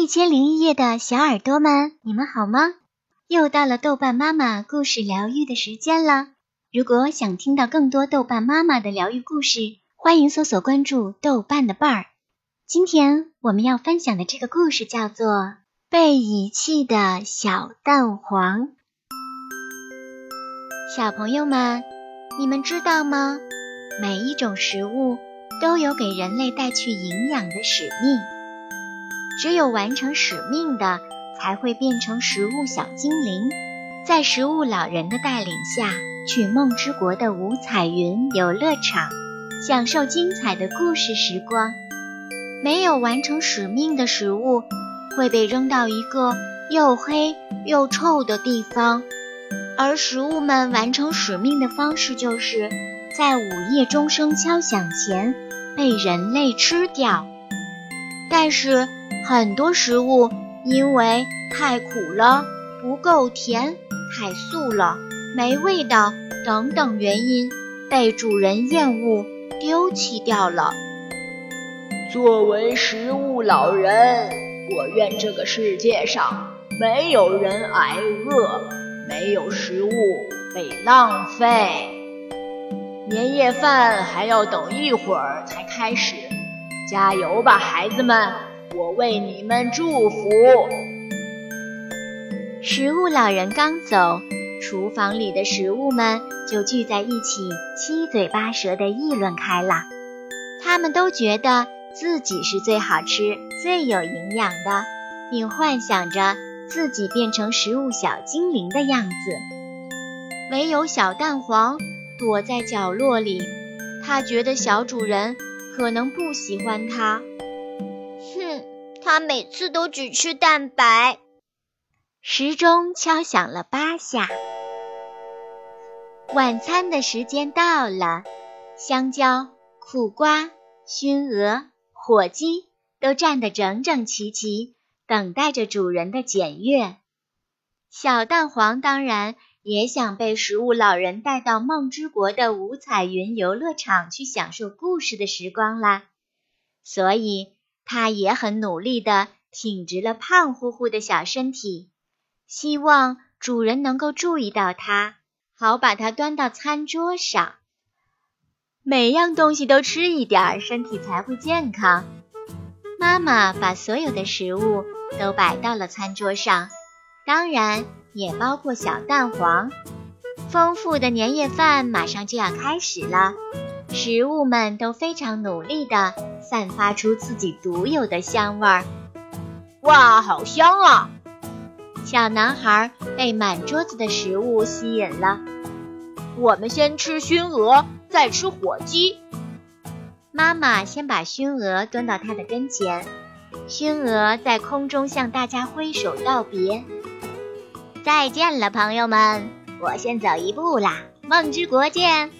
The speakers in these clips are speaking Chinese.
一千零一夜的小耳朵们，你们好吗？又到了豆瓣妈妈故事疗愈的时间了。如果想听到更多豆瓣妈妈的疗愈故事，欢迎搜索关注豆瓣的伴儿。今天我们要分享的这个故事叫做《被遗弃的小蛋黄》。小朋友们，你们知道吗？每一种食物都有给人类带去营养的使命。只有完成使命的，才会变成食物小精灵，在食物老人的带领下去梦之国的五彩云游乐场，享受精彩的故事时光。没有完成使命的食物，会被扔到一个又黑又臭的地方，而食物们完成使命的方式，就是在午夜钟声敲响前被人类吃掉。但是。很多食物因为太苦了、不够甜、太素了、没味道等等原因，被主人厌恶，丢弃掉了。作为食物老人，我愿这个世界上没有人挨饿，没有食物被浪费。年夜饭还要等一会儿才开始，加油吧，孩子们！我为你们祝福。食物老人刚走，厨房里的食物们就聚在一起，七嘴八舌地议论开了。他们都觉得自己是最好吃、最有营养的，并幻想着自己变成食物小精灵的样子。唯有小蛋黄躲在角落里，他觉得小主人可能不喜欢他。他每次都只吃蛋白。时钟敲响了八下，晚餐的时间到了。香蕉、苦瓜、熏鹅、火鸡都站得整整齐齐，等待着主人的检阅。小蛋黄当然也想被食物老人带到梦之国的五彩云游乐场去享受故事的时光啦，所以。它也很努力地挺直了胖乎乎的小身体，希望主人能够注意到它，好把它端到餐桌上。每样东西都吃一点，身体才会健康。妈妈把所有的食物都摆到了餐桌上，当然也包括小蛋黄。丰富的年夜饭马上就要开始了。食物们都非常努力地散发出自己独有的香味儿。哇，好香啊！小男孩被满桌子的食物吸引了。我们先吃熏鹅，再吃火鸡。妈妈先把熏鹅端到他的跟前，熏鹅在空中向大家挥手道别：“再见了，朋友们，我先走一步啦，梦之国见。”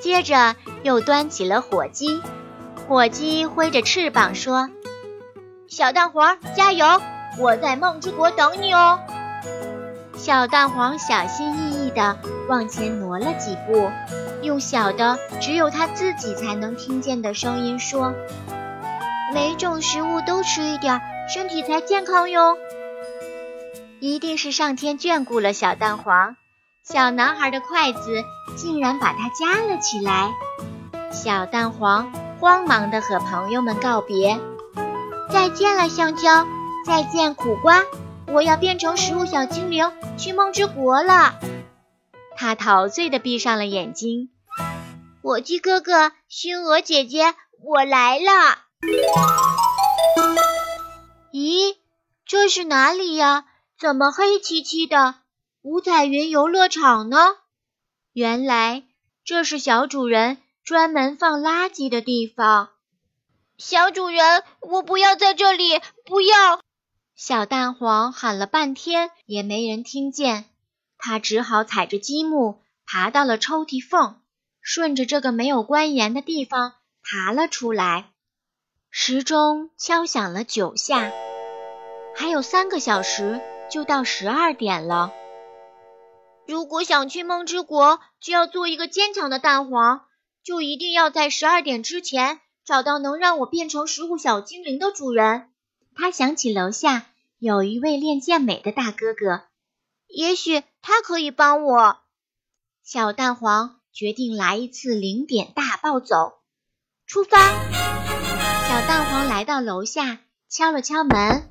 接着又端起了火鸡，火鸡挥着翅膀说：“小蛋黄，加油！我在梦之国等你哦。”小蛋黄小心翼翼地往前挪了几步，用小的只有他自己才能听见的声音说：“每种食物都吃一点，身体才健康哟。”一定是上天眷顾了小蛋黄。小男孩的筷子竟然把它夹了起来，小蛋黄慌忙地和朋友们告别：“再见了，香蕉！再见，苦瓜！我要变成食物小精灵，去梦之国了。”他陶醉地闭上了眼睛。火鸡哥哥，熏鹅姐姐，我来了！咦，这是哪里呀？怎么黑漆漆的？五彩云游乐场呢？原来这是小主人专门放垃圾的地方。小主人，我不要在这里！不要！小蛋黄喊了半天也没人听见，他只好踩着积木爬到了抽屉缝，顺着这个没有关严的地方爬了出来。时钟敲响了九下，还有三个小时就到十二点了。如果想去梦之国，就要做一个坚强的蛋黄，就一定要在十二点之前找到能让我变成食物小精灵的主人。他想起楼下有一位练健美的大哥哥，也许他可以帮我。小蛋黄决定来一次零点大暴走，出发。小蛋黄来到楼下，敲了敲门，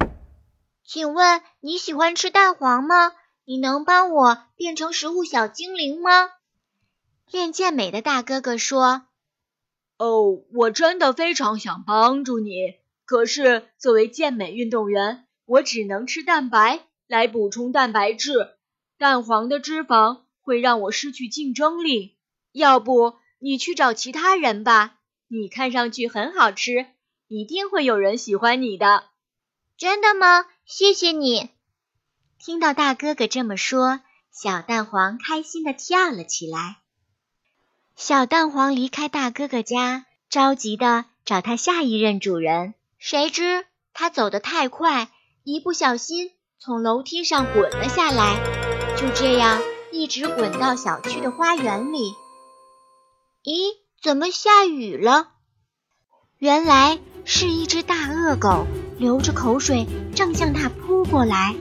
请问你喜欢吃蛋黄吗？你能帮我变成食物小精灵吗？练健美的大哥哥说：“哦，我真的非常想帮助你。可是作为健美运动员，我只能吃蛋白来补充蛋白质。蛋黄的脂肪会让我失去竞争力。要不你去找其他人吧？你看上去很好吃，一定会有人喜欢你的。”真的吗？谢谢你。听到大哥哥这么说，小蛋黄开心的跳了起来。小蛋黄离开大哥哥家，着急的找他下一任主人。谁知他走得太快，一不小心从楼梯上滚了下来，就这样一直滚到小区的花园里。咦，怎么下雨了？原来是一只大恶狗流着口水，正向他扑过来。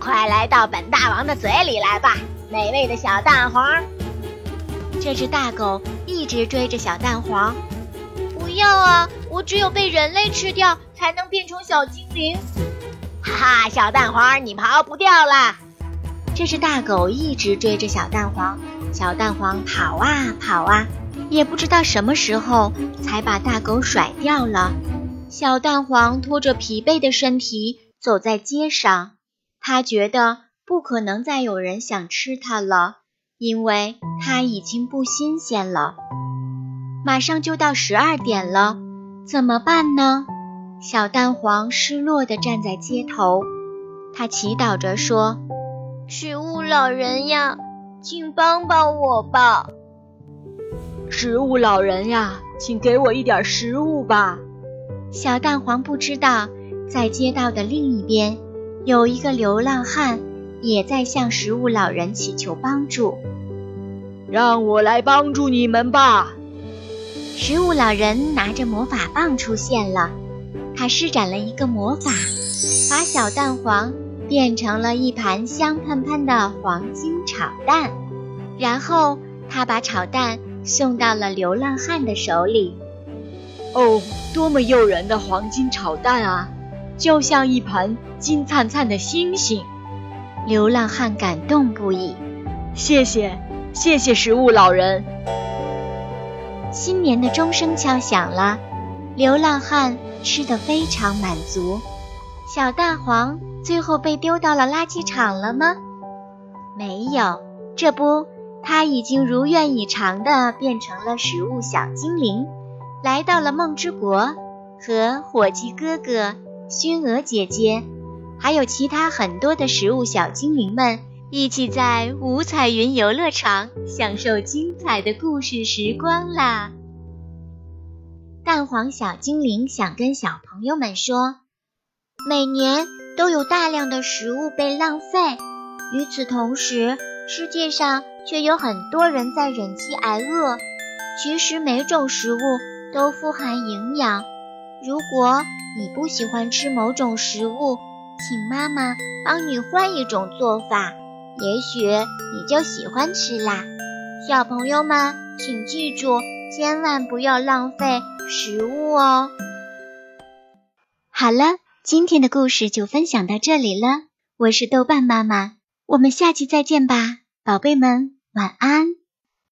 快来到本大王的嘴里来吧，美味的小蛋黄！这只大狗一直追着小蛋黄，不要啊！我只有被人类吃掉，才能变成小精灵。哈哈，小蛋黄，你跑不掉了！这只大狗一直追着小蛋黄，小蛋黄跑啊跑啊，也不知道什么时候才把大狗甩掉了。小蛋黄拖着疲惫的身体走在街上，他觉得不可能再有人想吃它了。因为它已经不新鲜了，马上就到十二点了，怎么办呢？小蛋黄失落地站在街头，他祈祷着说：“食物老人呀，请帮帮我吧！食物老人呀，请给我一点食物吧！”小蛋黄不知道，在街道的另一边，有一个流浪汉。也在向食物老人祈求帮助，让我来帮助你们吧。食物老人拿着魔法棒出现了，他施展了一个魔法，把小蛋黄变成了一盘香喷喷的黄金炒蛋，然后他把炒蛋送到了流浪汉的手里。哦，多么诱人的黄金炒蛋啊，就像一盘金灿灿的星星。流浪汉感动不已，谢谢，谢谢食物老人。新年的钟声敲响了，流浪汉吃得非常满足。小蛋黄最后被丢到了垃圾场了吗？没有，这不，他已经如愿以偿的变成了食物小精灵，来到了梦之国，和火鸡哥哥、熏鹅姐姐。还有其他很多的食物小精灵们一起在五彩云游乐场享受精彩的故事时光啦！蛋黄小精灵想跟小朋友们说，每年都有大量的食物被浪费，与此同时，世界上却有很多人在忍饥挨饿。其实每种食物都富含营养，如果你不喜欢吃某种食物，请妈妈帮你换一种做法，也许你就喜欢吃啦。小朋友们，请记住，千万不要浪费食物哦。好了，今天的故事就分享到这里了。我是豆瓣妈妈，我们下期再见吧，宝贝们，晚安。